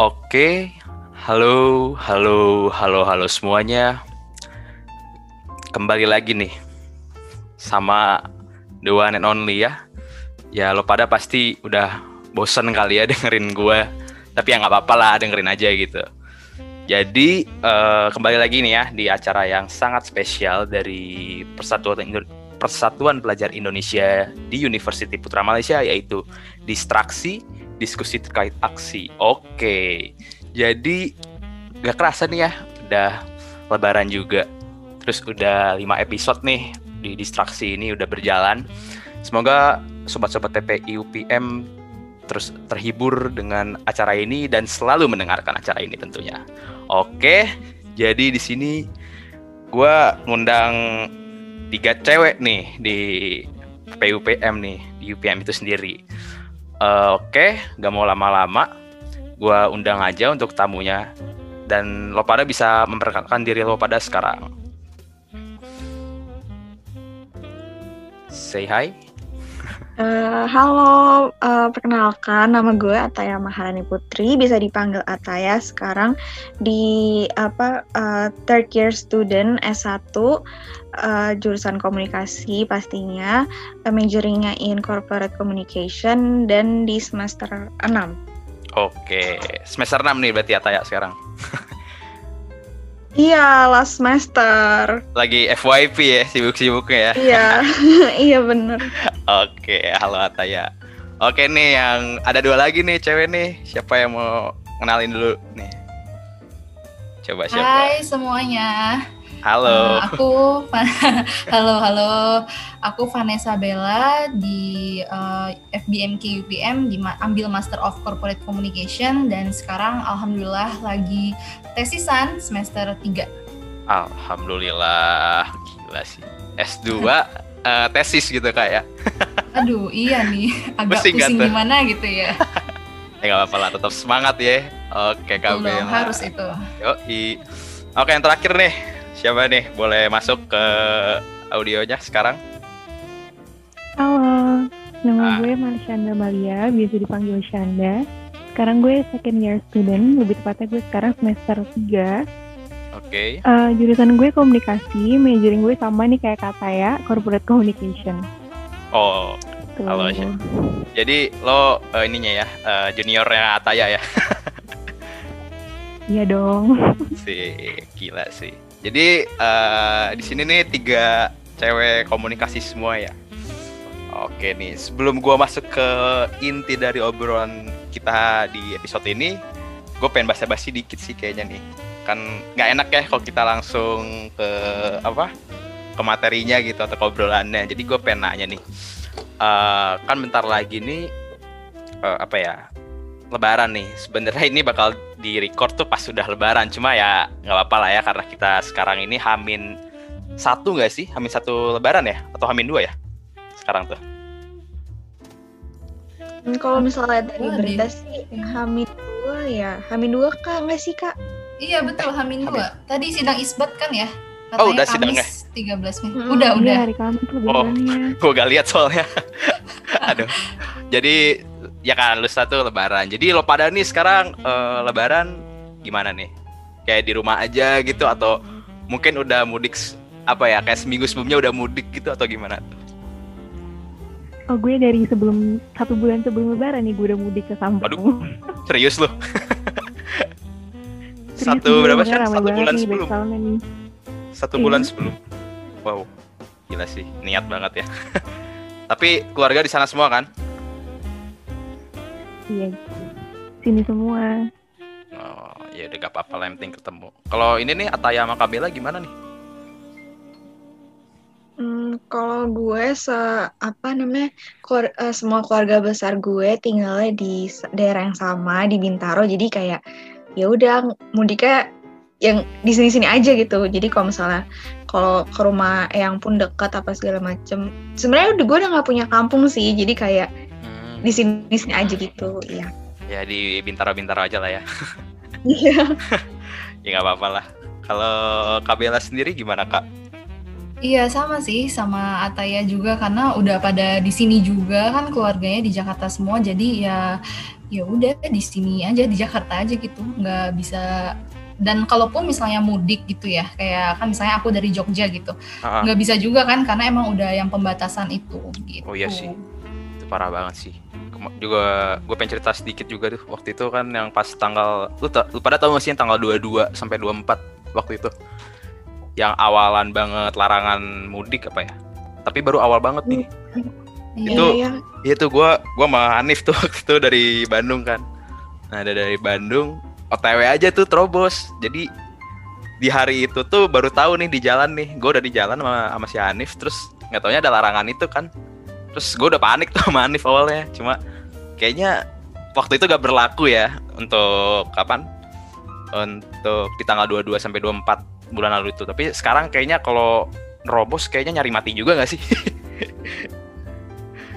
Oke, halo, halo, halo, halo semuanya. Kembali lagi nih sama the one and only ya. Ya lo pada pasti udah bosen kali ya dengerin gue. Tapi ya nggak apa-apa lah dengerin aja gitu. Jadi uh, kembali lagi nih ya di acara yang sangat spesial dari Persatuan Indo Persatuan Pelajar Indonesia di University Putra Malaysia yaitu Distraksi Diskusi Terkait Aksi. Oke. Jadi gak kerasa nih ya udah lebaran juga. Terus udah 5 episode nih di Distraksi ini udah berjalan. Semoga sobat-sobat TPI UPM terus terhibur dengan acara ini dan selalu mendengarkan acara ini tentunya. Oke, jadi di sini gue ngundang tiga cewek nih di PUPM nih di UPM itu sendiri. Oke, okay, gak mau lama-lama, gue undang aja untuk tamunya dan lo pada bisa memperkenalkan diri lo pada sekarang. Say hi. Uh, halo, uh, perkenalkan nama gue Ataya Maharani Putri, bisa dipanggil Ataya sekarang di apa uh, third year student S1 uh, jurusan komunikasi pastinya, uh, majoringnya in corporate communication dan di semester 6. Oke, semester 6 nih berarti Ataya sekarang. Iya, last semester. Lagi FYP ya, sibuk-sibuknya ya. Iya, iya bener. Oke, halo Ataya. Oke nih, yang ada dua lagi nih cewek nih. Siapa yang mau kenalin dulu nih? Coba siapa? Hai semuanya. Halo. Uh, aku halo halo. Aku Vanessa Bella di uh, eh, FBMK UPM di ambil Master of Corporate Communication dan sekarang alhamdulillah lagi tesisan semester 3. Alhamdulillah gila sih. S2 uh, eh, tesis gitu kak ya. Aduh, iya nih. Agak pusing, pusing gimana gitu ya. ya gak apa-apa lah, tetap semangat ya. Oke, KB. harus itu. Yoi. Oke, yang terakhir nih Siapa nih? Boleh masuk ke audionya sekarang? Halo, nama ah. gue Marshanda Malia, biasa dipanggil Shanda. Sekarang gue second year student, lebih tepatnya gue sekarang semester 3. Oke. Okay. Uh, jurusan gue komunikasi, majoring gue sama nih kayak kata ya, corporate communication. Oh, Tuh. halo Jadi lo uh, ininya ya, uh, juniornya Ataya ya? Iya dong. Si gila sih. Jadi uh, di sini nih tiga cewek komunikasi semua ya. Oke nih, sebelum gue masuk ke inti dari obrolan kita di episode ini, gue pengen basa-basi dikit sih kayaknya nih. Kan nggak enak ya kalau kita langsung ke apa ke materinya gitu atau ke obrolannya. Jadi gue pengen nanya nih, uh, kan bentar lagi nih uh, apa ya Lebaran nih. Sebenarnya ini bakal di record tuh pas sudah Lebaran. Cuma ya nggak apa-apa lah ya karena kita sekarang ini Hamin satu nggak sih? Hamin satu Lebaran ya? Atau Hamin dua ya? Sekarang tuh. Hmm, kalau misalnya dari berita sih Hamin dua ya. Hamin dua kak nggak sih kak? Iya betul Hamin dua. Tadi sidang isbat kan ya? Katanya oh udah sidangnya? 13 Mei. Hmm, udah udah. Hari Kamis Oh, gue gak lihat soalnya. Aduh. Jadi ya kan lusa tuh lebaran. Jadi lo pada nih sekarang uh, lebaran gimana nih? Kayak di rumah aja gitu atau mungkin udah mudik apa ya kayak seminggu sebelumnya udah mudik gitu atau gimana Oh gue dari sebelum satu bulan sebelum lebaran nih gue udah mudik ke Sampang. Aduh, serius lo? satu berapa sih? Satu bulan sebelum. Satu iya. bulan sebelum. Wow, gila sih, niat banget ya. Tapi keluarga di sana semua kan? Iya, sini semua. Oh, ya udah gak apa-apa lah yang penting ketemu. Kalau ini nih Ataya sama Kamila gimana nih? Hmm, kalau gue se apa namanya keluar, uh, semua keluarga besar gue tinggalnya di daerah yang sama di Bintaro jadi kayak ya udah mudiknya yang di sini-sini aja gitu. Jadi kalau misalnya kalau ke rumah yang pun dekat apa segala macem sebenarnya udah gue udah nggak punya kampung sih. Jadi kayak di sini sini aja gitu ya ya di bintaro bintaro aja lah ya. Iya. Ya nggak apa-apa lah. Kalau Kabela sendiri gimana kak? Iya sama sih sama Ataya juga. Karena udah pada di sini juga kan keluarganya di Jakarta semua. Jadi ya ya udah di sini aja di Jakarta aja gitu nggak bisa. Dan kalaupun misalnya mudik gitu ya kayak kan misalnya aku dari Jogja gitu Ah, ah. nggak bisa juga kan karena emang udah yang pembatasan itu gitu. Oh iya sih. itu parah banget sih. Juga gue pengen cerita sedikit juga tuh waktu itu kan yang pas tanggal lu, ta- lu pada tahu gak sih yang tanggal 22 sampai 24 waktu itu? Yang awalan banget larangan mudik apa ya? Tapi baru awal banget nih Iya. Itu- Iya, tuh gue gua sama Hanif tuh waktu itu dari Bandung kan. Nah ada dari Bandung OTW aja tuh terobos. Jadi di hari itu tuh baru tahu nih di jalan nih. Gue udah di jalan sama, sama si Hanif terus nggak taunya ada larangan itu kan. Terus gue udah panik tuh sama Hanif awalnya. Cuma kayaknya waktu itu gak berlaku ya untuk kapan? Untuk di tanggal 22 sampai 24 bulan lalu itu. Tapi sekarang kayaknya kalau nerobos kayaknya nyari mati juga gak sih?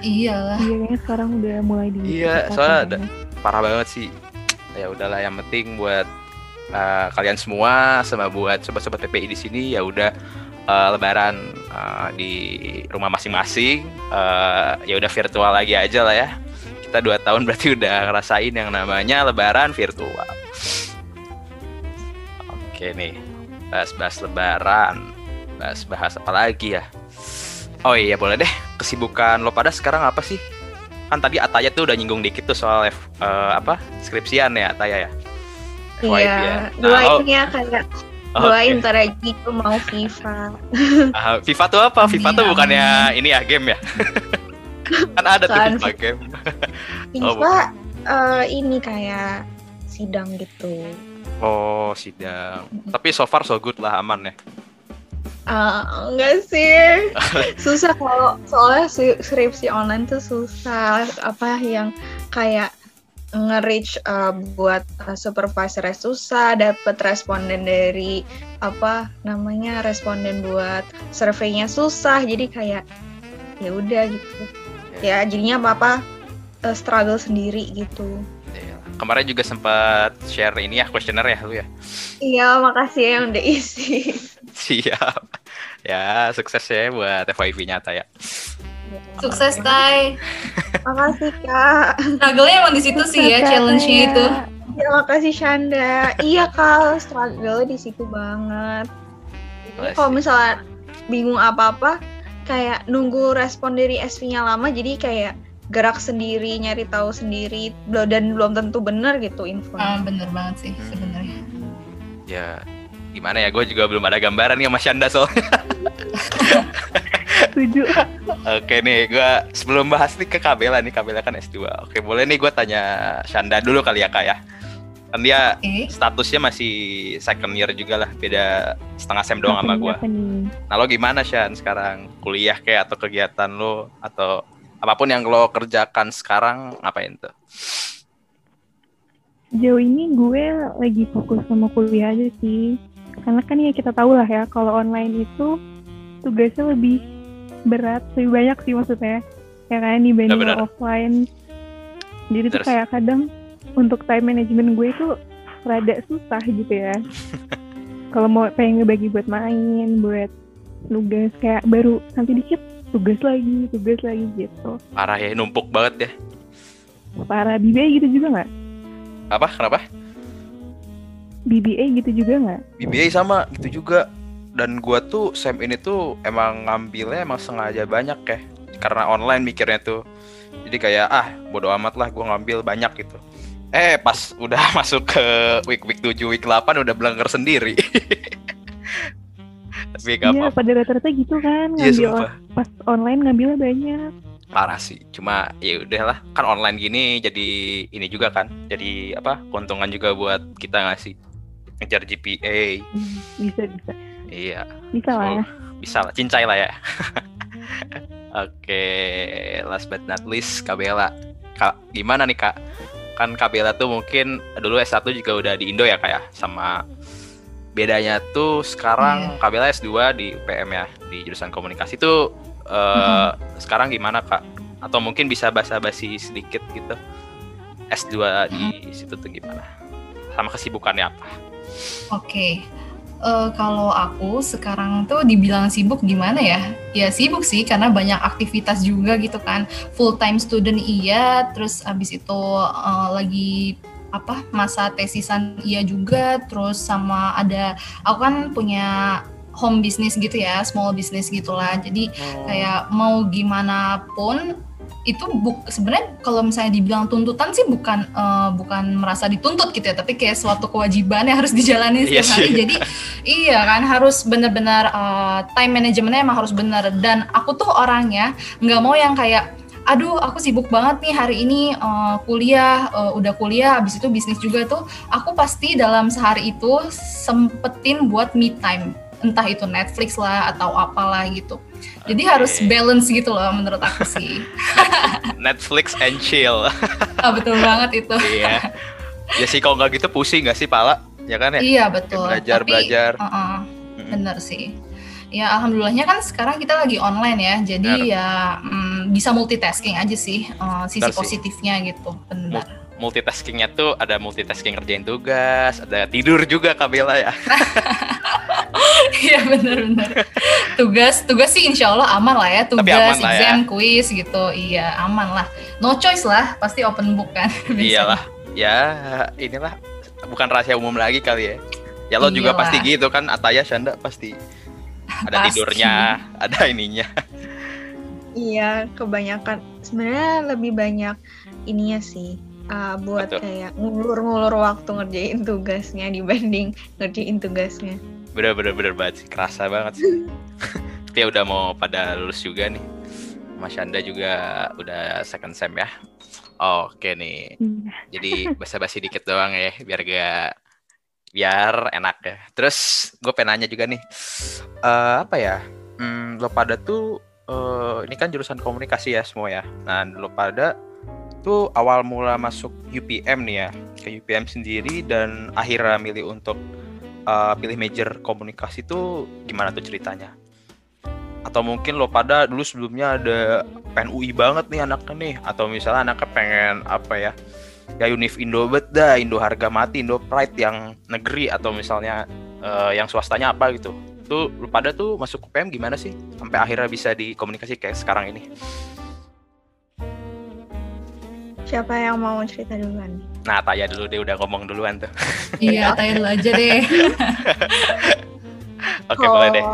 iyalah. Iya kayaknya sekarang udah mulai di Iya, soalnya ada- parah banget sih. Ya udahlah yang penting buat uh, kalian semua sama buat sobat-sobat PPI di sini ya udah uh, lebaran uh, di rumah masing-masing uh, ya udah virtual lagi aja lah ya. Kita dua tahun berarti udah ngerasain yang namanya lebaran virtual. Oke nih bahas-bahas lebaran bahas-bahas apa lagi ya oh iya boleh deh kesibukan lo pada sekarang apa sih kan tadi Ataya tuh udah nyinggung dikit tuh soal F- eh, apa skripsian ya Ataya ya FYP Iya, ya. dua Nah, oh, ya kayak oke. doain ntar gitu mau FIFA. Ah, FIFA tuh apa? FIFA tuh bukannya ini ya game ya? kan ada tuh. FIFA game. Oh, FIFA eh, ini kayak sidang gitu. Oh sidang. Tapi so far so good lah aman ya. Ah, enggak sih. susah kalau soalnya si- skripsi online tuh susah. Apa yang kayak nge-reach uh, buat uh, supervisornya susah, dapat responden dari apa namanya responden buat surveinya susah. Jadi kayak ya udah gitu. Ya jadinya apa-apa uh, struggle sendiri gitu. Iya. Kemarin juga sempat share ini ya kuesioner ya lu ya. Iya, makasih ya yang udah isi. Siap. Ya sukses ya buat FYP nyata ya. sukses Tai Makasih Kak. struggle-nya emang di situ sih ya challenge-nya Kak. itu Ya makasih Shanda. iya Kal, struggle di situ banget. Jadi kalau misalnya bingung apa-apa, kayak nunggu respon dari SV-nya lama, jadi kayak gerak sendiri, nyari tahu sendiri, belum dan belum tentu benar gitu Ah, infonya. bener banget sih sebenarnya Ya gimana ya gue juga belum ada gambaran nih sama Shanda soalnya. Setuju. Oke nih, gua sebelum bahas nih ke Kabela nih, Kabela kan S2. Oke, boleh nih gue tanya Shanda dulu kali ya, Kak ya. Kan dia oke statusnya masih second year juga lah, beda setengah sem doang sama nih? Nah, lo gimana, Shan, sekarang? Kuliah kayak atau kegiatan lo atau apa pun yang lo kerjakan sekarang ngapain tuh? Jauh ini gue lagi fokus sama kuliah aja sih. Karena kan ya kita tahu lah ya, kalau online itu tugasnya lebih berat, lebih banyak sih maksudnya. Ya kan dibanding benar. offline. Jadi tuh kayak kadang untuk time management gue itu rada susah gitu ya. kalau mau pengen ngebagi buat main, buat tugas kayak baru nanti dikit tugas lagi, tugas lagi gitu. Parah ya, numpuk banget ya. Para BBA gitu juga nggak? Apa? Kenapa? BBA gitu juga nggak? BBA sama gitu juga. Dan gua tuh sem ini tuh emang ngambilnya emang sengaja banyak ya. Karena online mikirnya tuh. Jadi kayak ah bodo amat lah gua ngambil banyak gitu. Eh pas udah masuk ke week week 7 week 8 udah belengker sendiri. Tapi gak Iya, pada rata-rata gitu kan Iya ngambil sumpah. pas online ngambilnya banyak. Parah sih. Cuma ya udahlah kan online gini jadi ini juga kan. Jadi apa? Keuntungan juga buat kita nggak sih? Ngejar GPA. Hmm, Bisa bisa. Iya. bisa lah. ya. bisa lah cincai lah ya. Oke last but not least Kabela kak gimana nih kak? Kan Kabela tuh mungkin dulu S1 juga udah di Indo ya kak ya? Sama bedanya tuh sekarang Kabela S2 di UPM ya di jurusan komunikasi tuh eh, sekarang gimana kak? Atau mungkin bisa basa-basi sedikit gitu? S2 di situ tuh gimana? Sama kesibukannya apa Oke. Eh, kalau aku sekarang tuh dibilang sibuk gimana ya? Ya sibuk sih karena banyak aktivitas juga gitu kan. Full time student iya, terus abis itu eh, lagi apa masa tesisan iya juga, terus sama ada aku kan punya home business gitu ya, small business gitulah. Jadi Oh. kayak mau gimana pun itu buk sebenarnya kalau misalnya dibilang tuntutan sih bukan eh, bukan merasa dituntut gitu ya tapi kayak suatu kewajiban yang harus dijalani Iya setiap hari. sih. jadi iya kan harus benar-benar eh, time managementnya emang harus benar. Dan aku tuh orangnya nggak mau yang kayak aduh aku sibuk banget nih hari ini eh, kuliah eh, udah kuliah habis itu bisnis juga tuh. Aku pasti dalam sehari itu sempetin buat me time. Entah itu Netflix lah atau apalah gitu jadi Oke. harus balance gitu loh menurut aku sih Netflix and chill. ah, betul banget itu iya. Ya sih kalau nggak gitu pusing nggak sih pala? Ya kan ya? iya betul Belajar Tapi, belajar. uh-uh, Mm-mm. bener sih ya alhamdulillahnya kan sekarang kita lagi online ya jadi Benar. ya mm, bisa multitasking aja sih uh, sisi Benar sih. positifnya gitu benar Multitaskingnya tuh ada multitasking ngerjain tugas, ada tidur juga Kabela ya. Iya benar-benar. Tugas tugas sih insya Allah aman lah ya. Tapi Tugas, aman lah ya. exam, quiz gitu. Iya aman lah. No choice lah. Pasti open book kan. Iyalah. Ya, inilah bukan rahasia umum lagi kali ya. Ya lo juga pasti gitu kan, Ataya Shanda pasti ada Pasti. tidurnya, ada ininya. Iya, kebanyakan sebenarnya lebih banyak ininya sih. Uh, buat Betul. kayak ngulur-ngulur waktu ngerjain tugasnya dibanding ngerjain tugasnya. Bener bener bener banget sih, kerasa banget sih. Tapi ya udah mau pada lulus juga nih. Mas Shanda juga udah second sem ya. Oke nih. Iya. Jadi basa-basi dikit doang ya, biar gak biar enak ya. Terus gue pengen nanya juga nih, eh apa ya? Hmm, lo pada tuh eh, ini kan jurusan komunikasi ya semua ya. Nah lo pada tuh awal mula masuk UPM nih ya, ke UPM sendiri dan akhirnya milih untuk eh, pilih major komunikasi tuh gimana tuh ceritanya? Atau mungkin lo pada dulu sebelumnya ada pengen UI banget nih anaknya nih, atau misalnya anaknya pengen apa ya? ya Univ Indo bet dah Indo harga mati Indo Pride yang negeri atau misalnya eh, yang swastanya apa gitu tuh lu pada tuh masuk UPM gimana sih sampai akhirnya bisa di komunikasi kayak sekarang ini Siapa yang mau cerita duluan nih? nah Taya dulu deh udah ngomong duluan tuh Iya, tanya dulu aja deh. oke boleh deh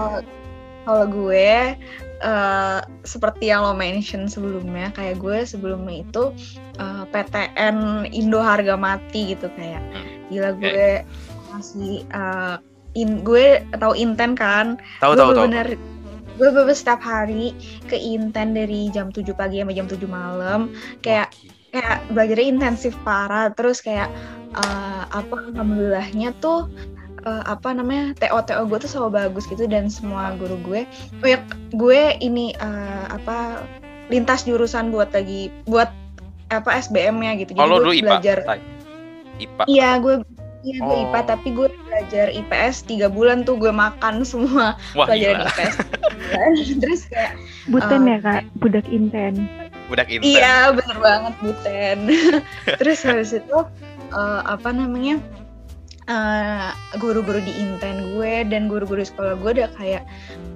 Kalau- gue eh, seperti yang lo mention sebelumnya, kayak gue sebelumnya itu eh, PTN Indo harga mati gitu kayak. Hmm. Gila gue masih eh, in, gue tahu Inten kan. tahu gue tahu tahu bener gue bener setiap hari ke Inten dari jam 7 pagi sampai jam 7 malam kayak kayak belajarnya intensif parah terus kayak eh, apa alhamdulillahnya tuh eh, apa namanya TO TO gue tuh selalu bagus gitu dan semua guru gue oh ya gue ini eh, apa lintas jurusan buat lagi buat apa SBM-nya gitu oh lo gue dulu IPA belajar. IPA iya gue iya gue Oh. IPA tapi gue belajar IPS tiga bulan tuh gue makan semua wah pelajaran gila IPS terus kayak Buten Eh, ya kak, budak inten. Budak intern Iya, bener banget Buten. Terus habis itu eh, apa namanya? eh, guru-guru di Inten gue dan guru-guru sekolah gue udah kayak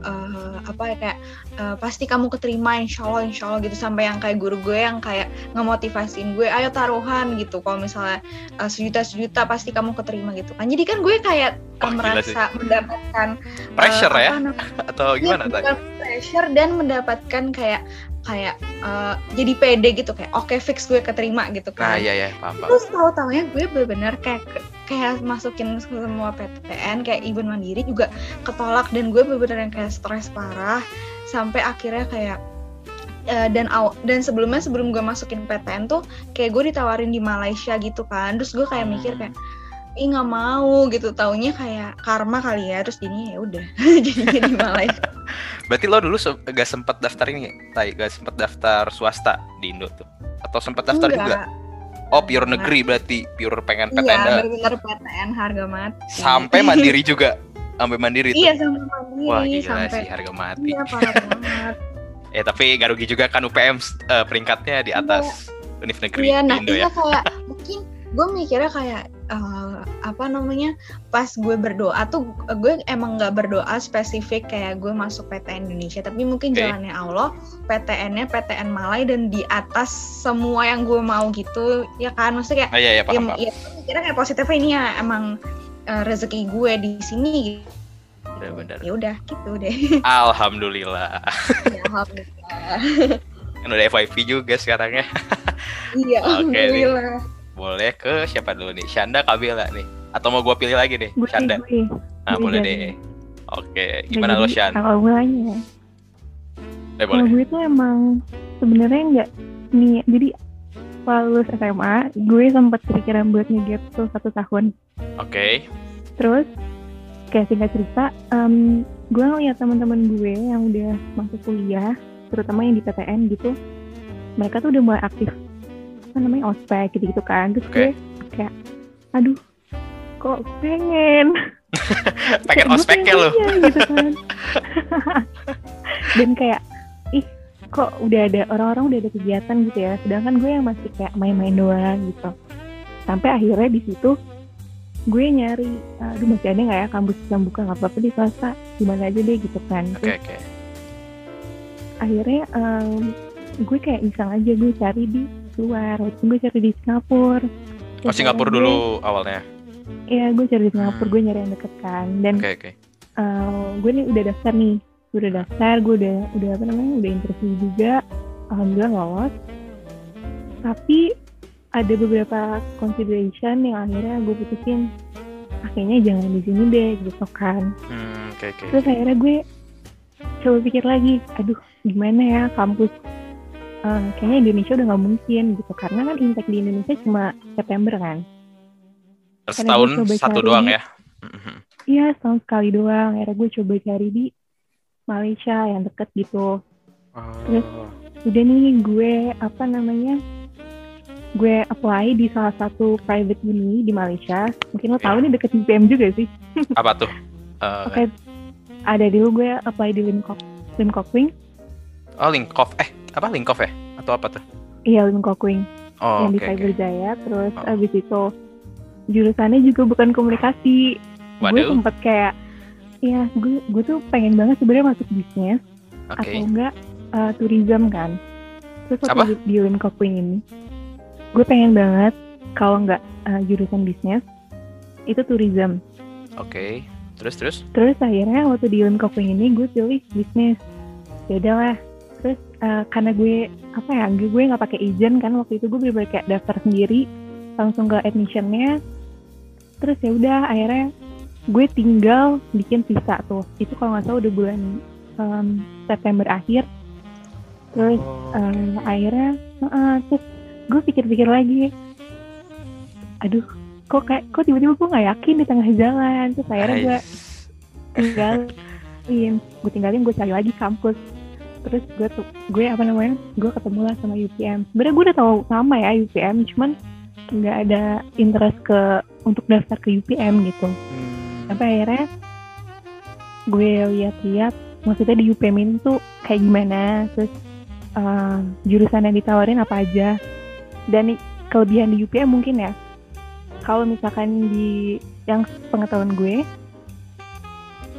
eh, apa ya kayak eh, pasti kamu keterima insya Allah insya Allah gitu sampai yang kayak guru gue yang kayak ngemotivasiin gue ayo taruhan gitu kalau misalnya eh, sejuta sejuta pasti kamu keterima gitu kan jadi kan gue kayak sih. merasa mendapatkan pressure eh, ya namanya, atau gimana Iya, Tay? bukan pressure dan mendapatkan kayak kayak eh, jadi pede gitu kayak oke fix gue keterima gitu nah kan. iya ya paham paham Terus tahu taunya gue bener-bener kayak kayak masukin semua PTN kayak Ibu Mandiri juga ketolak dan gue bener-bener yang kayak stres parah sampai akhirnya kayak eh, dan aw- dan sebelumnya sebelum gue masukin PTN tuh kayak gue ditawarin di Malaysia gitu kan. Terus gue kayak mikir kayak ih nggak mau gitu taunya kayak karma kali ya terus jadinya ya udah jadinya di Malaysia berarti lo dulu se- gak sempet daftar ini Tay gak sempet daftar swasta di Indo tuh atau sempet daftar juga Enggak. oh pure negeri berarti pure pengen Iya, PTN dah. bener-bener PTN harga mati. sampai mandiri juga sampai mandiri tuh Iya, sampai mandiri. wah gila sampai sih harga mati Iya, parah banget. Eh tapi gak rugi juga kan UPM eh, peringkatnya di atas Univ Negeri Iya, nah Indo iya ya. kayak mungkin gue mikirnya kayak eh, apa namanya pas gue berdoa tuh gue emang nggak berdoa spesifik kayak gue masuk PTN Indonesia tapi mungkin Oke. jalannya Allah PTN-nya PTN Malai dan di atas semua yang gue mau gitu ya kan maksudnya kayak Ah, iya iya ya, paham, paham. ya kira kayak positifnya ini ya emang eh, rezeki gue di sini gitu. Bener-bener. ya udah gitu deh Alhamdulillah. ya, alhamdulillah Kan udah FYP juga sekarang ya. iya Oke, nih. Boleh ke siapa dulu nih? Shanda Kabila nih. Atau mau gua pilih lagi nih? Gue, Shanda. gue. Nah, gue boleh jadi. deh. Oke, gimana lo Shan? Awal mulanya. Eh, Kalau boleh. gue tuh emang sebenarnya nggak nih. Jadi pas lulus SMA, gue sempat kepikiran buat ngegap tuh satu tahun. Oke. Terus kayak singkat cerita, em, gue ngeliat teman-teman gue yang udah masuk kuliah, terutama yang di PTN gitu, mereka tuh udah mulai aktif apa namanya ospek gitu-gitu kan. Terus Oke. gue kayak, aduh, kok pengen Pengen ospeknya lo. aja, gitu kan dan kayak ih kok udah ada orang-orang udah ada kegiatan gitu ya sedangkan gue yang masih kayak main-main doang gitu sampai akhirnya di situ gue nyari aduh masih ada nggak ya kampus yang buka nggak apa-apa di swasta gimana aja deh gitu kan Terus oke. akhirnya em, gue kayak iseng aja gue cari di luar itu gue cari di Singapura Oh, Singapura Gue- dulu awalnya. Iya, gue cari di Singapura, Hmm. gue nyari yang deket kan. Dan Oke, oke. uh, gue nih udah daftar nih gue udah daftar gue udah udah apa namanya udah interview juga alhamdulillah lolos tapi ada beberapa consideration yang akhirnya gue putusin akhirnya jangan di sini deh gitu kan Hmm, oke, oke. terus akhirnya gue coba pikir lagi aduh gimana ya kampus Uh, kayaknya Indonesia udah nggak mungkin gitu karena kan intake di Indonesia cuma September kan Setahun coba satu cari doang ya. Mhm. Iya, setahun sekali doang. Akhirnya gue coba cari di Malaysia yang deket gitu. Terus? Oh. Udah nih gue, apa namanya, gue apply di salah satu private uni di Malaysia. Mungkin lo tahu Ya. nih deket UPM juga sih. Apa tuh? Eh, Oke, ada dulu gue apply di Limkok, Limkok Wing. Oh, Linkoff. Eh, apa Linkoff ya? Atau apa tuh? Iya, Limkok Wing. Oh, yang di oke, oke. Cyberjaya. Terus Oh. abis itu jurusannya juga bukan komunikasi. Gue Waduh. sempet kayak, ya gue, gue tuh pengen banget sebenarnya masuk bisnis. Oke. atau enggak uh, tourism kan terus waktu Apa? di, di Limkok Wing ini gue pengen banget kalau enggak uh, jurusan bisnis itu tourism Oke. Terus terus? terus akhirnya waktu di Wing ini gue pilih bisnis ya udahlah terus uh, karena gue apa ya gue gue nggak pakai agent kan waktu itu gue bener kayak daftar sendiri langsung ke admissionnya. Terus ya udah akhirnya gue tinggal bikin visa tuh. Itu kalau nggak salah udah bulan um, September akhir. Terus Eh, akhirnya uh, terus gue pikir-pikir lagi. Aduh kok kayak kok tiba-tiba gue nggak yakin di tengah jalan. Terus akhirnya gue tinggalin gue tinggalin gue cari lagi kampus terus gue tuh gue apa namanya gue ketemu lah sama UPM sebenarnya gue udah tahu sama ya UPM cuman nggak ada interest ke untuk daftar ke UPM gitu. Hmm. sampai akhirnya gue lihat-lihat maksudnya di UPM ini tuh kayak gimana terus uh, jurusan yang ditawarin apa aja. Dan kelebihan di UPM mungkin ya kalau misalkan di yang pengetahuan gue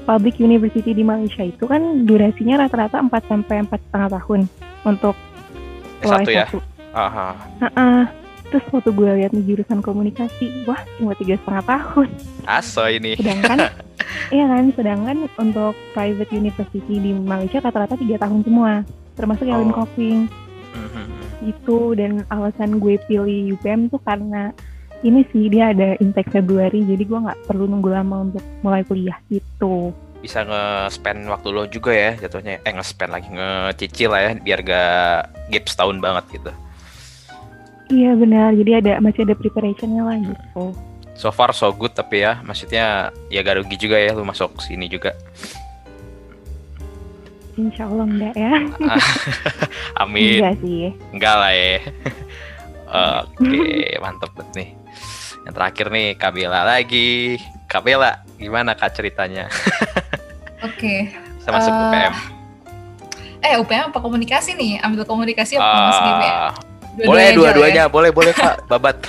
public university di Malaysia itu kan durasinya rata-rata 4 sampai empat setengah tahun untuk S1 lo ya? S1. Aha. Heeh. Terus waktu gue lihat nih jurusan komunikasi, wah cuma tiga setengah tahun. Aso ini. Sedangkan, iya kan, sedangkan untuk private university di Malaysia rata-rata tiga tahun semua, termasuk yang Oh. Lim Koping Mhm. gitu. Dan alasan gue pilih UPM tuh karena ini sih dia ada intake Februari, jadi gue nggak perlu nunggu lama untuk mulai kuliah gitu. Bisa nge-spend waktu lo juga ya jatuhnya. Eh nge-spend lagi ngecicil lah ya biar gak gap setahun banget gitu. Iya benar, jadi ada masih ada preparationnya lah gitu. So far so good tapi ya maksudnya ya gak rugi juga ya lu masuk sini juga. Insya Allah enggak ya? Amin. Enggak sih. Enggak lah ya. Oke, mantep banget nih. Yang terakhir nih Kabela lagi. Kabela, gimana kak ceritanya? Oke. Bisa masuk Eh, UPM. Eh, UPM apa komunikasi nih? Ambil komunikasi apa masuk UPM? Ah, boleh dua-duanya, boleh boleh kak, babat.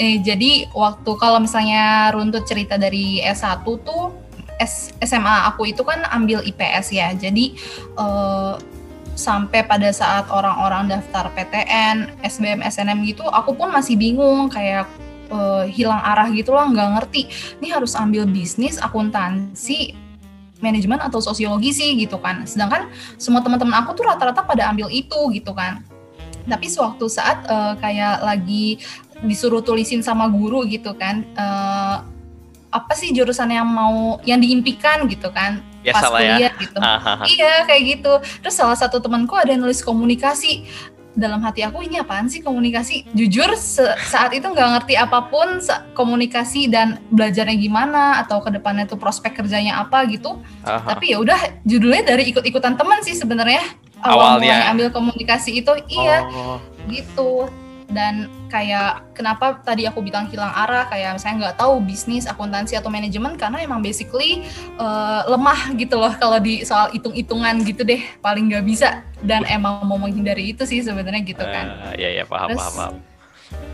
Eh, jadi waktu kalau misalnya runtut cerita dari S1 tuh S, SMA aku itu kan ambil IPS ya. Jadi eh, sampai pada saat orang-orang daftar PTN, SBM, SNM gitu, aku pun masih bingung kayak eh, hilang arah gitu lah, nggak ngerti. Ini harus ambil bisnis, akuntansi, manajemen atau sosiologi sih gitu kan. Sedangkan semua teman-teman aku tuh rata-rata pada ambil itu gitu kan. Tapi suatu saat eh, kayak lagi disuruh tulisin sama guru gitu kan, eh, apa sih jurusan yang mau yang diimpikan gitu kan Biasa lah ya. kuliah gitu. Hahaha. Iya kayak gitu. Terus salah satu temanku ada yang nulis komunikasi. Dalam hati aku ini apaan sih komunikasi? Jujur saat itu nggak ngerti apa pun komunikasi dan belajarnya gimana atau ke depannya tuh prospek kerjanya apa gitu. Hahaha. Tapi ya udah judulnya dari ikut-ikutan teman sih sebenarnya. Awal Awalnya. mulai ambil komunikasi itu iya Oh, gitu dan kayak kenapa tadi aku bilang hilang arah? Kayak misalnya nggak tahu bisnis akuntansi atau manajemen karena emang basically eh, lemah gitu loh kalau di soal hitung-hitungan gitu deh. Paling nggak bisa. Dan emang mau menghindari itu sih sebenarnya gitu kan. Eh, iya iya paham Terus, paham paham.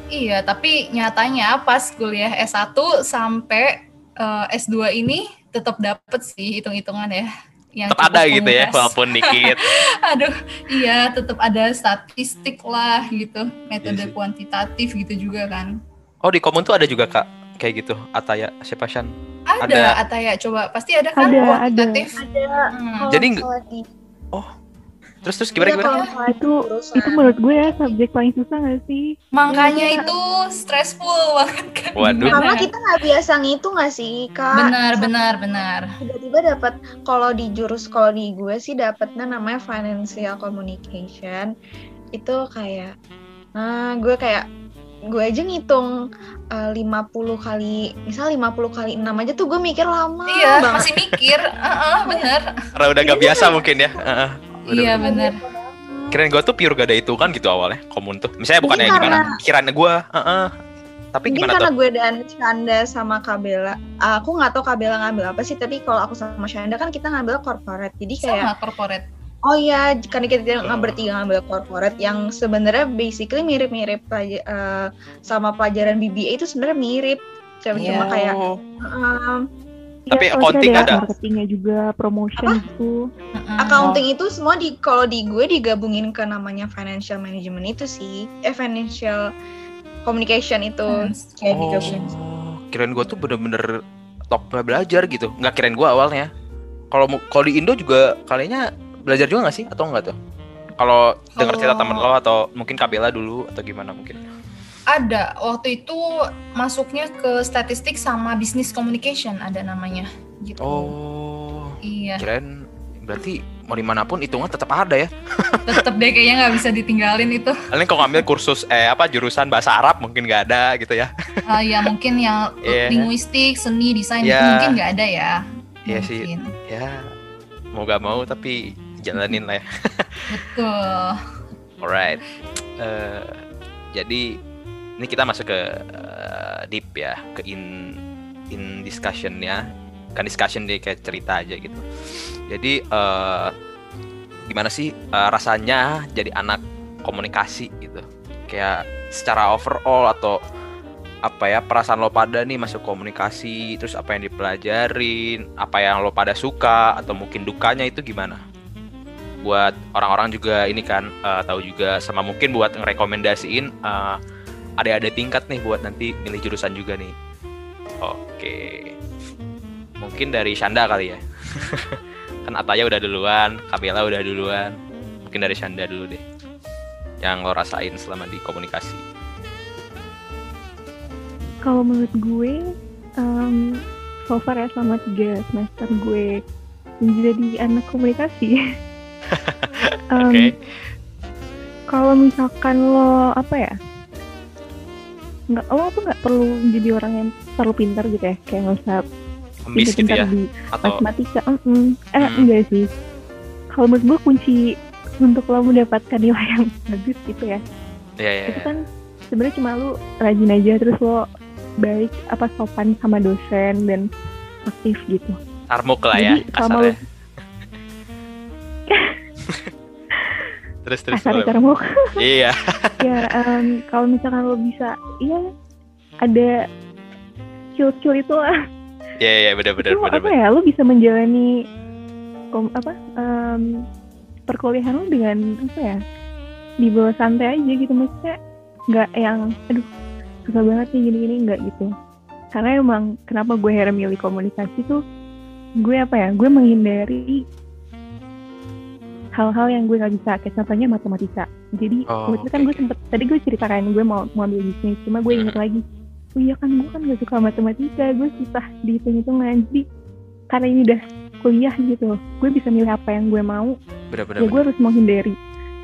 iya tapi nyatanya pas kuliah S1 sampai eh, S2 ini tetap dapet sih hitung-hitungan ya yang Tetap ada gitu ya, walaupun dikit. Aduh, iya tetap ada statistik lah gitu, metode Iya sih. kuantitatif gitu juga kan. Oh di Komun tuh ada juga kak kayak gitu Ataya siapa Shan? Ada, Ada. Ataya coba pasti ada kan Ada, kuantitatif. Ada Hmm. kalau Jadi di Terus terus gimana Iya, gimana? kalau Itu itu menurut gue ya subjek paling susah gak sih? Makanya Iya. itu stressful banget kan. Waduh. karena kita nggak biasa ngitung nggak sih kak benar benar benar. tiba-tiba dapat kalau di jurus kalau di gue sih dapatnya namanya financial communication itu kayak nah gue kayak gue aja ngitung eh, 50 kali misal 50 kali 6 aja tuh gue mikir lama Iya, banget masih mikir. Heeh, benar. Karena udah gak biasa mungkin ya. Heeh. Bener. Iya, benar. Kirain gue tuh pure gak ada hitungan gitu awalnya Komun tuh. Misalnya Mungkin bukannya gimana? Kirain gue. Heeh. Tapi Mungkin gimana karena tuh? gue dan Shanda sama Kabela aku nggak tahu Kabela ngambil apa sih tapi kalau aku sama Shanda kan kita ngambil corporate jadi kayak Sama corporate. Oh iya, karena kita tidak nggak bertiga ngambil corporate yang sebenarnya basically mirip-mirip eh, sama pelajaran BBA itu sebenarnya mirip. Cuma cuma kayak Oh. Tapi Iya, kalau accounting kita ada? Marketingnya juga, promotion gitu. Heeh. accounting itu semua di kalau di gue digabungin ke namanya financial management itu sih, eh financial communication itu kayak Oh, digabungin. kirain gue tuh bener-bener top belajar gitu. Nggak kirain gue awalnya. Kalau kalau di Indo juga kalinya belajar juga nggak sih atau enggak tuh? Kalau dengar cerita temen lo atau mungkin Kabela dulu atau gimana mungkin? Ada waktu itu masuknya ke statistik sama business communication ada namanya gitu. Oh, Iya, kirain berarti mau di mana pun hitungan tetap ada ya. tetep deh kayaknya nggak bisa ditinggalin itu. Paling kalau ngambil kursus eh apa jurusan bahasa Arab mungkin nggak ada gitu ya. Ah, ya mungkin yang Iya. linguistik, seni, desain itu Iya. mungkin nggak ada ya. Iya sih. Ya mau gak mau tapi jalanin lah ya. Betul. Alright. Eh, jadi ini kita masuk ke eh, deep ya, ke in in discussionnya. Kan discussion deh kayak cerita aja gitu. Jadi eh, gimana sih eh, rasanya jadi anak komunikasi gitu? Kayak secara overall atau apa ya perasaan lo pada nih masuk komunikasi terus apa yang dipelajarin apa yang lo pada suka atau mungkin dukanya itu gimana buat orang-orang juga ini kan eh, tahu juga sama mungkin buat ngerekomendasiin eh, ada-ada tingkat nih buat nanti milih jurusan juga nih. Oke. Mungkin dari Shanda kali ya. kan Ataya udah duluan, Kabela udah duluan. Mungkin dari Shanda dulu deh. Yang lo rasain selama di komunikasi. Kalau menurut gue, em, so far ya selama tiga semester gue menjadi anak komunikasi. Em, Oke. Kalau misalkan lo apa ya, nggak lo tuh nggak perlu jadi orang yang terlalu pintar gitu ya, kayak nggak usah Ambis gitu ya di atau matematika. mm-mm. Eh Hmm. enggak sih. Kalau menurut gue kunci untuk lo mendapatkan nilai yang bagus gitu ya, ya ya. itu kan sebenarnya cuma lu rajin aja terus lo baik apa sopan sama dosen dan aktif gitu. Armuk lah ya Jadi, kasarnya. terus terus Kasar boleh. cara mau Iya. ya em, kalau misalkan lo bisa iya ada skill-skill itu lah Iya iya benar benar apa ya lu bisa menjalani kom, apa em, perkuliahan lu dengan apa ya di bawah santai aja gitu maksudnya nggak yang aduh susah banget nih gini-gini nggak gitu karena emang kenapa gue akhirnya milih komunikasi tuh gue apa ya gue menghindari hal-hal yang gue nggak bisa kayak contohnya matematika. Jadi Oh, waktu itu kan gue sempet tadi gue ceritakan gue mau mau ambil bisnis cuma gue inget lagi oh iya kan gue kan gak suka matematika gue susah di hitung-hitungan. Jadi karena ini udah kuliah gitu gue bisa milih apa yang gue mau Benar benar. ya gue harus menghindari.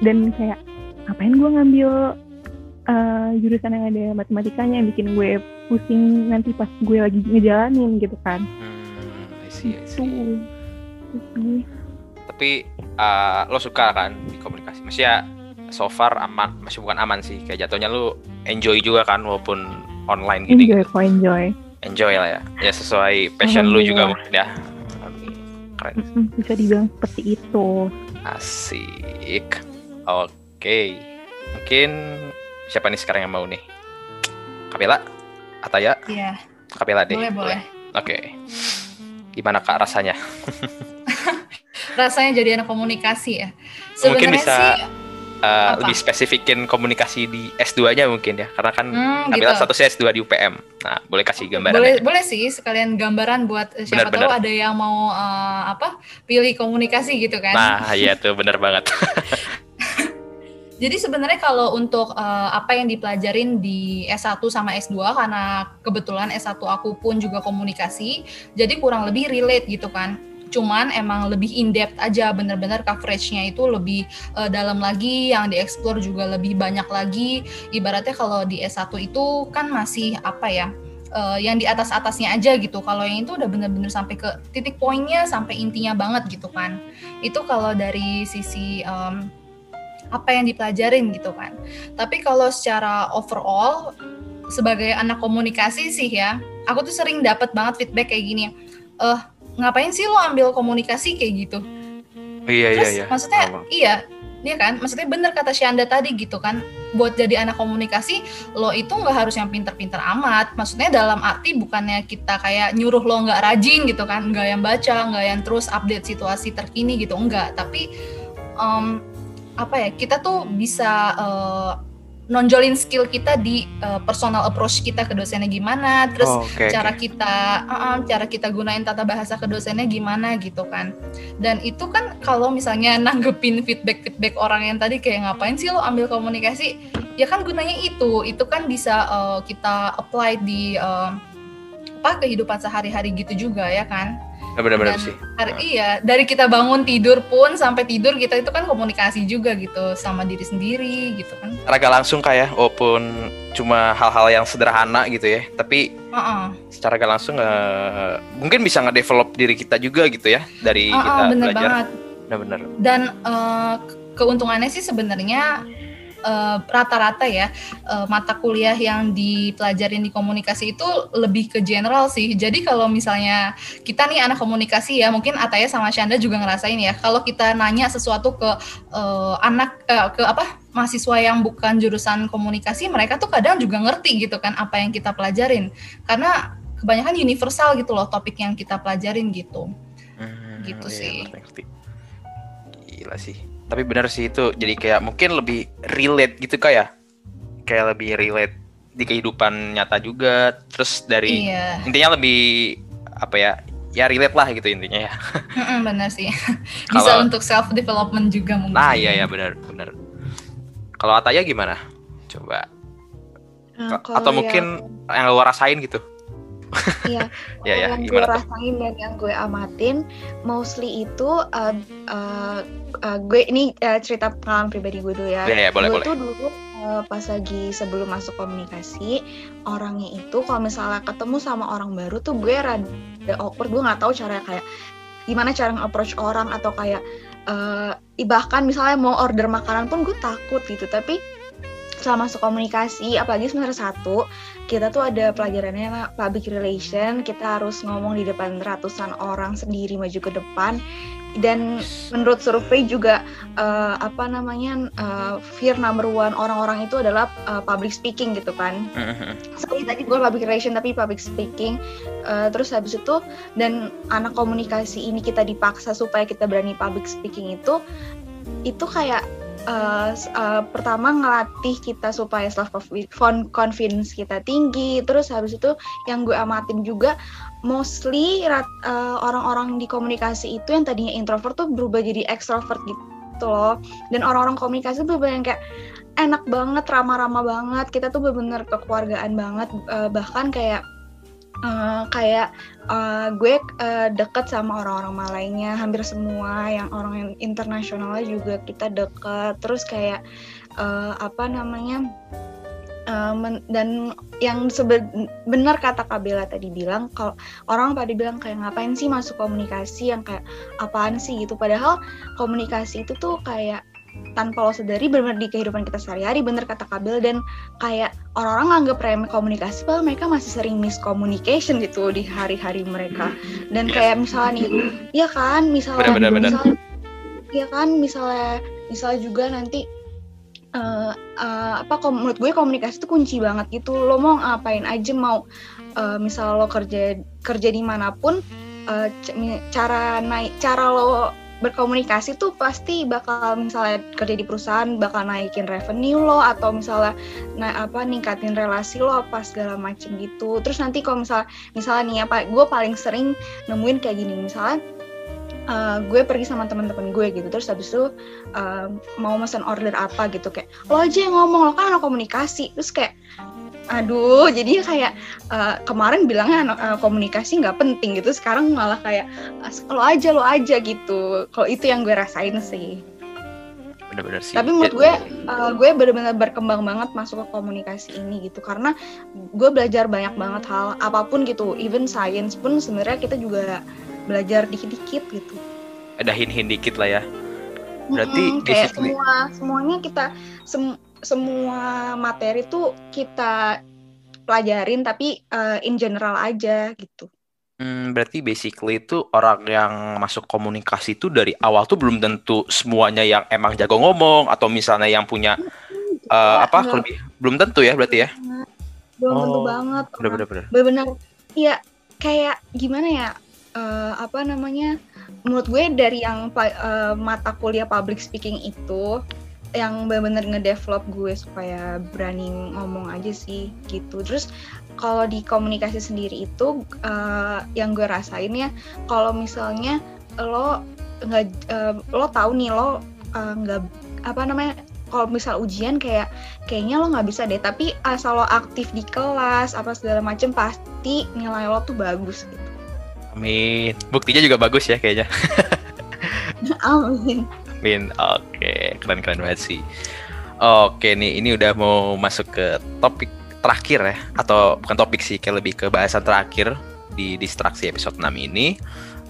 Dan kayak ngapain gue ngambil eh, jurusan yang ada matematikanya yang bikin gue pusing nanti pas gue lagi ngejalanin gitu kan? Hmm, I see, I itu see. gue Tapi eh, lo suka kan di komunikasi? Maksudnya so far aman, masih bukan aman sih. Kayak jatuhnya lu enjoy juga kan walaupun online gini. enjoy kok enjoy Enjoy lah ya. Ya sesuai passion lu juga mungkin ya. Keren. Bisa dibilang seperti itu Asik. Oke. Mungkin siapa nih sekarang yang mau nih? Kapela? Ataya? Iya, Kapela deh. boleh boleh. Oke. Gimana kak rasanya? Rasanya jadi anak komunikasi ya. Mungkin Sebenarnya bisa sih, Apa? lebih spesifikin komunikasi di S2-nya mungkin ya. Karena kan hmm, gitu. statusnya S2 di UPM. Nah, boleh kasih gambaran boleh ya? boleh sih sekalian gambaran buat eh, siapa Benar, tahu benar. ada yang mau eh, apa pilih komunikasi gitu kan. Nah, iya tuh bener banget. Jadi sebenarnya kalau untuk eh, apa yang dipelajarin di S1 sama S2 karena kebetulan S1 aku pun juga komunikasi, jadi kurang lebih relate gitu kan. Cuman emang lebih in depth aja bener-bener coveragenya itu lebih eh, dalam lagi, yang dieksplor juga lebih banyak lagi. Ibaratnya kalau di S1 itu kan masih apa ya? eh, yang di atas-atasnya aja gitu. Kalau yang itu udah bener-bener sampai ke titik poinnya, sampai intinya banget gitu kan. Itu kalau dari sisi em, apa yang dipelajarin gitu kan. Tapi kalau secara overall sebagai anak komunikasi sih ya, aku tuh sering dapat banget feedback kayak gini. Eh, ngapain sih lo ambil komunikasi kayak gitu? iya, Terus iya, iya. maksudnya iya, dia kan, maksudnya bener kata Syanda tadi gitu kan. Buat jadi anak komunikasi, lo itu nggak harus yang pinter-pinter amat. Maksudnya dalam arti bukannya kita kayak nyuruh lo nggak rajin gitu kan, nggak yang baca, nggak yang terus update situasi terkini gitu, enggak. Tapi em, apa ya, kita tuh bisa eh, nonjolin skill kita di eh, personal approach kita ke dosennya gimana, terus Oh, oke, cara oke. kita uh, uh, cara kita gunain tata bahasa ke dosennya gimana gitu kan. Dan itu kan kalau misalnya nanggepin feedback feedback orang yang tadi kayak ngapain sih lo ambil komunikasi? Ya kan gunanya itu itu kan bisa uh, kita apply di uh, apa kehidupan sehari-hari gitu juga ya kan Bener-bener Dan sih. Hari, iya dari kita bangun tidur pun sampai tidur kita itu kan komunikasi juga gitu sama diri sendiri gitu kan Secara gak langsung kayak walaupun cuma hal-hal yang sederhana gitu ya. Tapi uh-uh. secara gak langsung eh, mungkin bisa nge-develop diri kita juga gitu ya dari Uh-uh, kita bener belajar. banget Bener-bener. dan ke- keuntungannya sih sebenarnya eh, rata-rata ya eh, mata kuliah yang dipelajarin di komunikasi itu lebih ke general sih. Jadi kalau misalnya kita nih anak komunikasi ya, mungkin Ataya sama Shanda juga ngerasain ya. Kalau kita nanya sesuatu ke eh, anak eh, ke apa mahasiswa yang bukan jurusan komunikasi, mereka tuh kadang juga ngerti gitu kan apa yang kita pelajarin. Karena kebanyakan universal gitu loh topik yang kita pelajarin gitu. Hmm, Gitu iya, sih. ngerti, ngerti. Gila sih. Tapi benar sih itu jadi kayak mungkin lebih relate gitu kayak kayak lebih relate di kehidupan nyata juga. Terus dari Iya. intinya lebih apa ya? Ya relate lah gitu intinya ya. Benar sih. Bisa Kalau- untuk self development juga mungkin. Nah, iya ya benar benar. Kalau Ataya gimana? Coba Nah, Atau mungkin yang lo rasain gitu. Iya, Ya ya, yang gue rasain dan yang gue amatin mostly itu uh, uh, uh, gue ini uh, cerita pengalaman pribadi gue dulu ya. Ya ya boleh gue boleh. tuh dulu uh, pas lagi sebelum masuk komunikasi orangnya itu kalau misalnya ketemu sama orang baru tuh gue rada awkward gue nggak tahu cara kayak gimana cara nge-approach orang atau kayak uh, bahkan misalnya mau order makanan pun gue takut gitu tapi setelah masuk komunikasi apalagi semester satu kita tuh ada pelajarannya public relation. Kita harus ngomong di depan ratusan orang sendiri maju ke depan. Dan menurut survei juga uh, apa namanya uh, fear number one orang-orang itu adalah uh, public speaking gitu kan. Seperti tadi gue public relation tapi public speaking. Uh, terus habis itu dan anak komunikasi ini kita dipaksa supaya kita berani public speaking itu itu kayak uh, uh, pertama ngelatih kita supaya self confidence kita tinggi terus habis itu yang gue amatin juga mostly uh, orang-orang di komunikasi itu yang tadinya introvert tuh berubah jadi extrovert gitu loh. Dan orang-orang komunikasi tuh yang kayak enak banget ramah-ramah banget. Kita tuh bener-bener kekeluargaan banget uh, bahkan kayak uh, kayak uh, gue uh, deket sama orang-orang Malaynya hampir semua yang orang yang internasionalnya juga kita deket. Terus kayak uh, apa namanya uh, men- dan yang sebe- benar kata Kabela tadi bilang kalau orang pada bilang kayak ngapain sih masuk komunikasi? Yang kayak apaan sih? gitu. Padahal komunikasi itu tuh kayak tanpa lo sadari benar di kehidupan kita sehari-hari bener kata Kabel dan kayak orang-orang nganggep remeh komunikasi padahal mereka masih sering miscommunication gitu di hari-hari mereka dan Yes. kayak misalnya nih ya kan misalnya benar, benar. misalnya ya kan misalnya misalnya juga nanti eh, eh, apa kom- menurut gue komunikasi itu kunci banget gitu lo mau ngapain aja mau eh, misalnya lo kerja kerja di mana pun mi- cara naik cara lo berkomunikasi tuh pasti bakal misalnya kerja di perusahaan bakal naikin revenue lo atau misalnya nah apa ningkatin relasi lo apa segala macem gitu. Terus nanti kalau misalnya misalnya nih apa gue paling sering nemuin kayak gini. Misalnya uh, gue pergi sama teman-teman gue gitu. Terus habis itu uh, mau pesan order apa gitu. Kayak lo aja yang ngomong lo kan anak komunikasi. Terus kayak aduh jadi kayak uh, kemarin bilangnya uh, komunikasi nggak penting gitu. Sekarang malah kayak "As- lo aja lo aja gitu. Kalau itu yang gue rasain sih. Bener-bener sih. Tapi menurut gue uh, gue benar-benar berkembang banget masuk ke komunikasi ini gitu. Karena gue belajar banyak banget hal apa pun gitu. Even science pun sebenarnya kita juga belajar dikit-dikit gitu. Ada hin-hin dikit lah ya. Berarti Mm-mm, kayak basically- semua semuanya kita sem- semua materi tuh kita pelajarin tapi uh, in general aja gitu. Hmm, berarti basically itu orang yang masuk komunikasi itu dari awal tuh belum tentu semuanya yang emang jago ngomong atau misalnya yang punya eh, apa enggak. lebih belum tentu ya berarti ya? Belum tentu Oh, banget. orang bener-bener benar-benar iya kayak gimana ya eh, apa namanya menurut gue dari yang pa- eh, mata kuliah public speaking itu yang benar-benar ngedevelop gue supaya berani ngomong aja sih gitu. Terus kalau di komunikasi sendiri itu eh, yang gue rasain ya kalau misalnya lo nggak eh, lo tahu nih lo eh, nggak apa namanya kalau misal ujian kayak kayaknya lo nggak bisa deh tapi asal lo aktif di kelas apa segala macem pasti nilai lo tuh bagus gitu. Amin. Buktinya juga bagus ya kayaknya. Amin amin oke keren keren banget sih. Oke nih ini udah mau masuk ke topik terakhir ya atau bukan topik sih kayak lebih ke bahasan terakhir di distraksi episode 6 ini.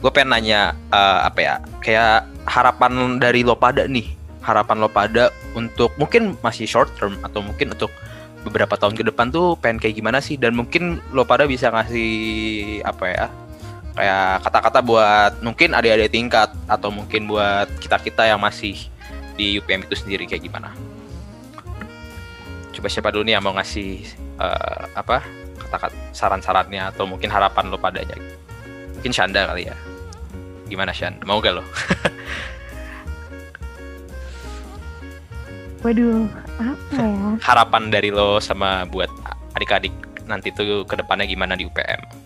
Gue pengen nanya eh, apa ya kayak harapan dari lo pada nih harapan lo pada untuk mungkin masih short term atau mungkin untuk beberapa tahun ke depan tuh pengen kayak gimana sih? Dan mungkin lo pada bisa ngasih apa ya kayak kata-kata buat mungkin adik-adik tingkat atau mungkin buat kita-kita yang masih di UPM itu sendiri kayak gimana? Coba siapa dulu nih yang mau ngasih eh, apa kata-kata saran-sarannya atau mungkin harapan lo padanya mungkin Shanda kali ya. Gimana Shan? Mau gak lo? Waduh, apa ya? harapan dari lo sama buat adik-adik nanti tuh ke depannya gimana di UPM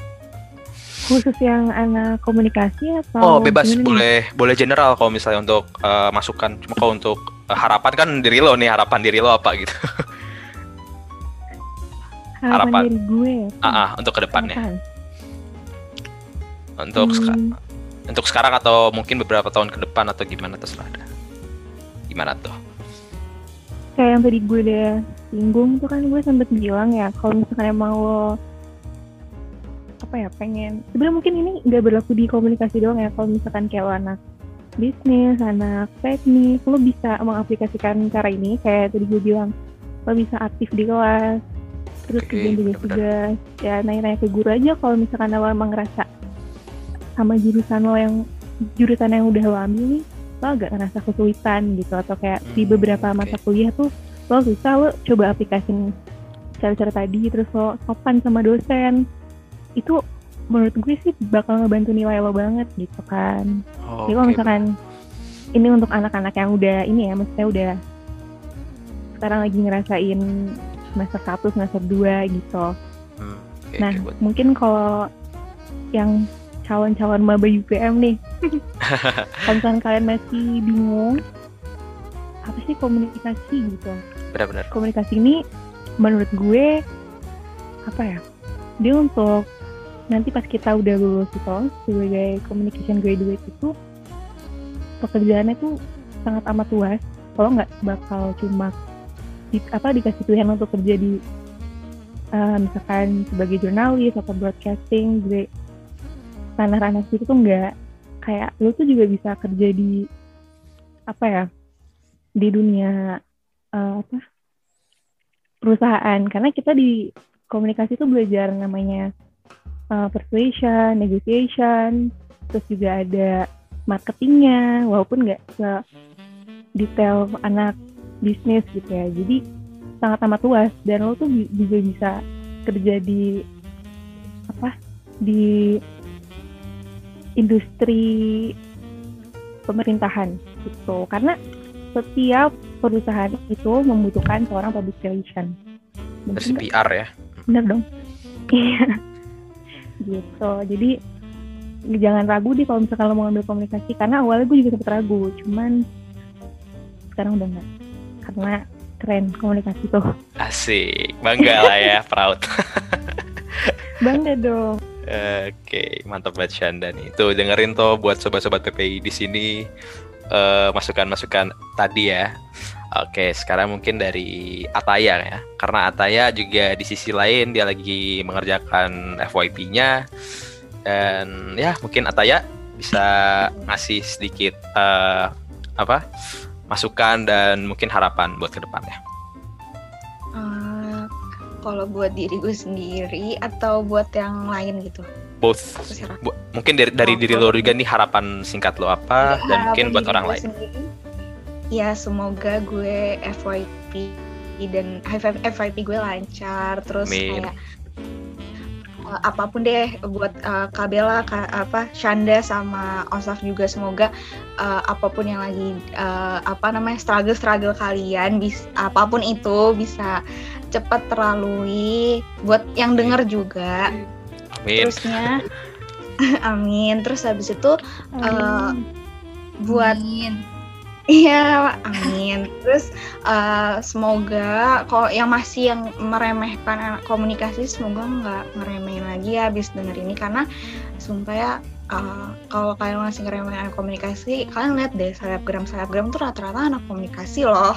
Khusus yang anak komunikasi atau oh bebas boleh boleh general kalau misalnya untuk eh, masukan. Cuma kalau untuk eh, harapan kan diri lo nih harapan diri lo apa gitu. Harapan, harapan. dari gue ya. ah ah, untuk ke depannya Apaan? untuk seka- Hmm, untuk sekarang atau mungkin beberapa tahun ke depan atau gimana terserah ada gimana tuh? Kayak yang tadi gue udah singgung tuh kan gue sempet bilang ya kalau misalkan emang lo apa ya pengen sebenarnya mungkin ini nggak berlaku di komunikasi doang ya kalau misalkan kayak lo anak bisnis anak teknik lo bisa mengaplikasikan cara ini kayak tadi gue bilang lo bisa aktif di kelas terus Oke, kerjain tugas ya nanya-nanya ke guru aja kalau misalkan lo emang ngerasa sama jurusan lo yang jurusan yang udah lo ambil nih lo agak ngerasa kesulitan gitu atau kayak di Hmm, beberapa oke. mata kuliah tuh lo susah lo coba aplikasiin cara-cara tadi terus lo sopan sama dosen itu menurut gue sih bakal ngebantu nilai lo banget gitu kan Oke, jadi kalau misalkan ini untuk anak-anak yang udah ini ya maksudnya udah sekarang lagi ngerasain semester 1, semester 2 gitu Hmm, Nah, buat- mungkin kalau yang calon-calon maba UPM nih, kalau kalian masih bingung, apa sih komunikasi gitu? benar-benar. Komunikasi ini menurut gue, apa ya, dia untuk nanti pas kita udah lulus itu sebagai communication graduate itu, pekerjaannya tuh sangat amat luas. Kalau nggak bakal cuma di, apa dikasih pilihan untuk kerja di eh, misalkan sebagai jurnalis atau broadcasting di ranah-ranah situ tuh nggak kayak lu tuh juga bisa kerja di apa ya di dunia eh, apa perusahaan karena kita di komunikasi tuh belajar namanya eh, persuasion, negotiation, terus juga ada marketingnya walaupun nggak se detail anak bisnis gitu ya. Jadi sangat amat luas. Dan lo tuh juga bisa kerja di apa di industri pemerintahan gitu. Karena setiap perusahaan itu membutuhkan seorang public relation Dari nggak? PR ya. bener dong. Iya gitu jadi jangan ragu deh kalau misalkan lo mau ngambil komunikasi karena awalnya gue juga sempet ragu cuman sekarang udah enggak karena keren komunikasi tuh Asik, bangga lah ya, proud. bangga dong Oke, mantap banget Shanda nih. Tuh dengerin tuh buat sobat-sobat PPI di sini eh, masukan-masukan tadi ya. Oke, sekarang mungkin dari Ataya ya. Karena Ataya juga di sisi lain dia lagi mengerjakan FYP-nya dan ya mungkin Ataya bisa ngasih sedikit eh, apa? masukan dan mungkin harapan buat ke depannya. Eh, kalau buat diri gue sendiri atau buat yang lain gitu Both. Bu- mungkin dari, dari Oh, diri lo juga nih harapan singkat lo apa Ya, dan mungkin buat orang lain. sendiri, ya semoga gue FYP dan FYP gue lancar terus Amin. kayak eh, apa pun deh buat eh, Kabela, Ka- apa Shanda sama Osaf juga semoga eh, apa pun yang lagi eh, apa namanya struggle struggle kalian bis apa pun itu bisa cepat terlalui buat yang denger juga Amin. terusnya amin terus habis itu Eh, buat Amin. Iya, amin. Terus eh, semoga kalau yang masih yang meremehkan anak komunikasi semoga nggak ngeremehin lagi ya abis denger ini karena sumpah ya eh, kalau kalian masih ngeremehin anak komunikasi kalian lihat deh selebgram selebgram tuh rata-rata anak komunikasi loh.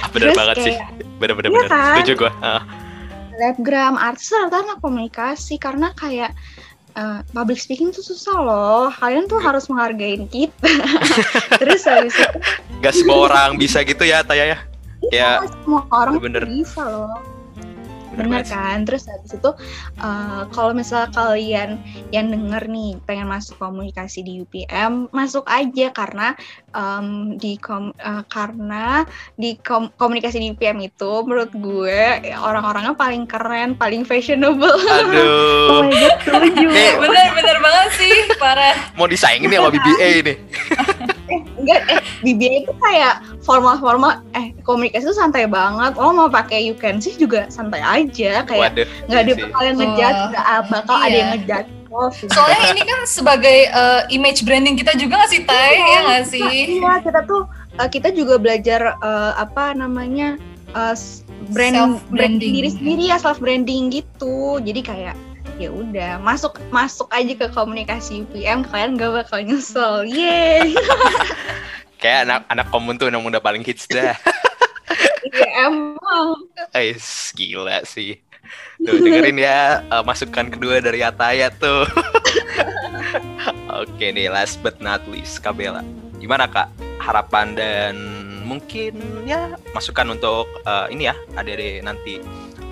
Ah, bener Terus banget sih. kayak Bener bener Iya bener. kan? Setuju gue. selebgram artis rata-rata anak komunikasi karena kayak eh, public speaking tuh susah loh. Kalian tuh harus menghargain kita. Terus habis itu Gak semua orang bisa gitu ya Taya ya. Ya, Iya, semua orang bener. bisa loh. Sih. kan? Terus habis itu eh, kalau misal kalian yang denger nih pengen masuk komunikasi di UPM, masuk aja karena em, di kom- eh, karena di kom- komunikasi di UPM itu menurut gue orang-orangnya paling keren, paling fashionable. oh Aduh. my god setuju Bener bener banget sih, parah. mau disaingin nih sama BBA ini. Enggak, eh BBA itu kayak formal-formal, eh komunikasi itu santai banget. Lo mau pakai you can see juga santai aja, kayak nggak ada iya sih. bakal yang ngejudge, Oh, nggak bakal ada iya. yang ngejudge lo sih. Soalnya ini kan sebagai eh, image branding kita juga nggak sih, Tay? Ya nggak sih? Iya, kita tuh uh, kita juga belajar uh, apa namanya uh, brand Self-branding. branding diri sendiri ya self branding gitu. Jadi kayak ya udah masuk masuk aja ke komunikasi UPM kalian gak bakal nyesel. Yeay. Kayak anak anak komun tuh yang udah paling hits dah. Iya emang. Ais, gila sih. Tuh dengerin ya eh, masukan kedua dari Ataya tuh. Oke nih, last but not least, Kabela. Gimana kak harapan dan mungkin ya masukan untuk eh, ini ya adik-adik nanti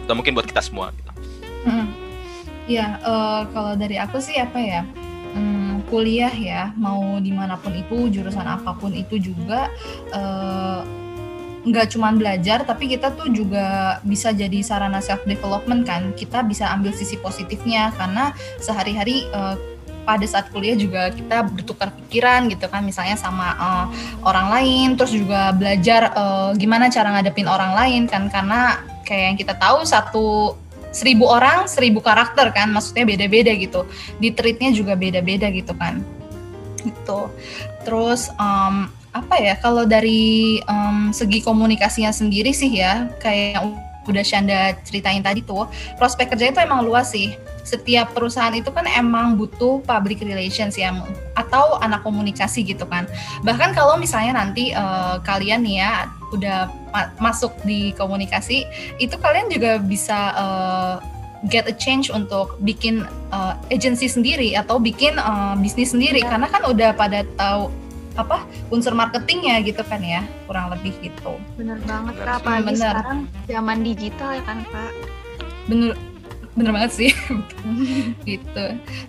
atau mungkin buat kita semua. Gitu. Hmm. Ya, eh, kalau dari aku sih apa ya? Hmm, kuliah ya, mau di mana pun itu, jurusan apa pun itu juga uh, nggak cuma belajar tapi kita tuh juga bisa jadi sarana self development kan. Kita bisa ambil sisi positifnya karena sehari-hari uh, pada saat kuliah juga kita bertukar pikiran gitu kan misalnya sama uh, orang lain terus juga belajar uh, gimana cara ngadepin orang lain kan. Karena kayak yang kita tahu satu seribu orang seribu karakter kan maksudnya beda-beda gitu. Di treatnya juga beda-beda gitu kan. Gitu. Terus um, apa ya kalau dari um, segi komunikasinya sendiri sih ya kayak udah Shanda ceritain tadi tuh prospek kerja itu emang luas sih. Setiap perusahaan itu kan emang butuh public relations ya atau anak komunikasi gitu kan. Bahkan kalau misalnya nanti uh, kalian nih ya udah ma masuk di komunikasi itu kalian juga bisa uh, get a change untuk bikin uh, agency sendiri atau bikin uh, bisnis sendiri. Ya. karena kan udah pada tahu apa unsur marketingnya gitu kan ya kurang lebih gitu. Bener banget kak. Apalagi bener. sekarang zaman digital ya kan kak? Bener bener banget sih. Gitu.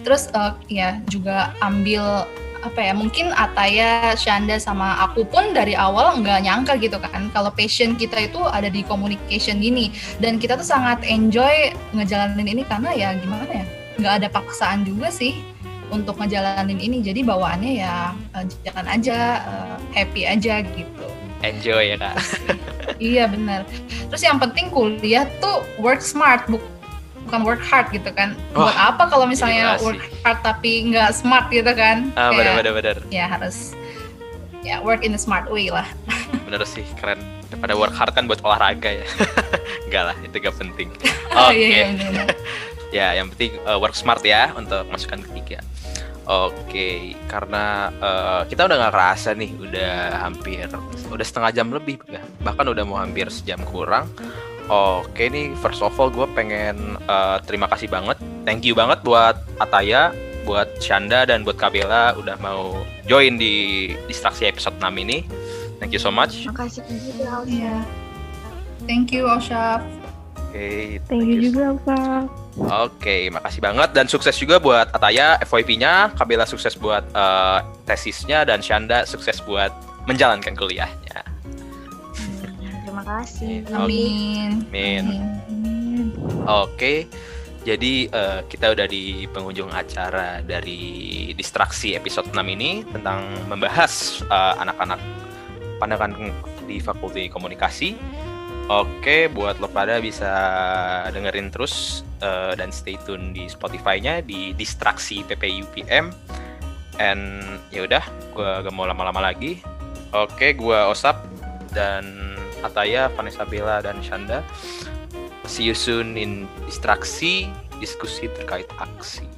Terus uh, ya juga ambil apa ya mungkin Ataya, Shanda sama aku pun dari awal nggak nyangka gitu kan kalau passion kita itu ada di communication gini. Dan kita tuh sangat enjoy ngejalanin ini karena ya gimana ya nggak ada paksaan juga sih untuk ngejalanin ini. Jadi bawaannya ya uh, jalan aja uh, happy aja gitu. Enjoy ya kak. Iya benar. Terus yang penting kuliah tuh work smart bu bukan work hard gitu kan. Oh, buat apa kalau misalnya work hard tapi nggak smart gitu kan? Ah, benar benar benar. ya harus ya work in a smart way lah. Bener sih keren. Daripada work hard kan buat olahraga ya. Enggak lah itu gak penting. Oke. okay. iya, iya, ya yang penting uh, work smart ya untuk masukan ketiga. Oke, karena uh, kita udah nggak kerasa nih, udah hampir, udah setengah jam lebih ya, bahkan udah mau hampir sejam kurang. Oke nih, first of all gue pengen uh, terima kasih banget, thank you banget buat Ataya, buat Shanda dan buat Kabela udah mau join di distraksi episode 6 ini. Thank you so much. Makasih juga Alsha. Thank you Alsha. Oke, okay, thank, thank you juga Alsha. Oke, makasih banget dan sukses juga buat Ataya FYP-nya, Kabela sukses buat uh, tesisnya dan Shanda sukses buat menjalankan kuliahnya. Kasih. Amin. Amin. Amin. Oke. Jadi uh, kita udah di penghujung acara dari distraksi episode 6 ini tentang membahas uh, anak-anak pandangan di Fakulti Komunikasi Oke, buat lo pada bisa dengerin terus uh, dan stay tune di Spotify-nya di Distraksi PPUPM. And ya udah, gue gak mau lama-lama lagi. Oke, gue Osap dan Ataya, Vanessa Bella dan Shanda. See you soon in Distraksi, diskusi terkait aksi.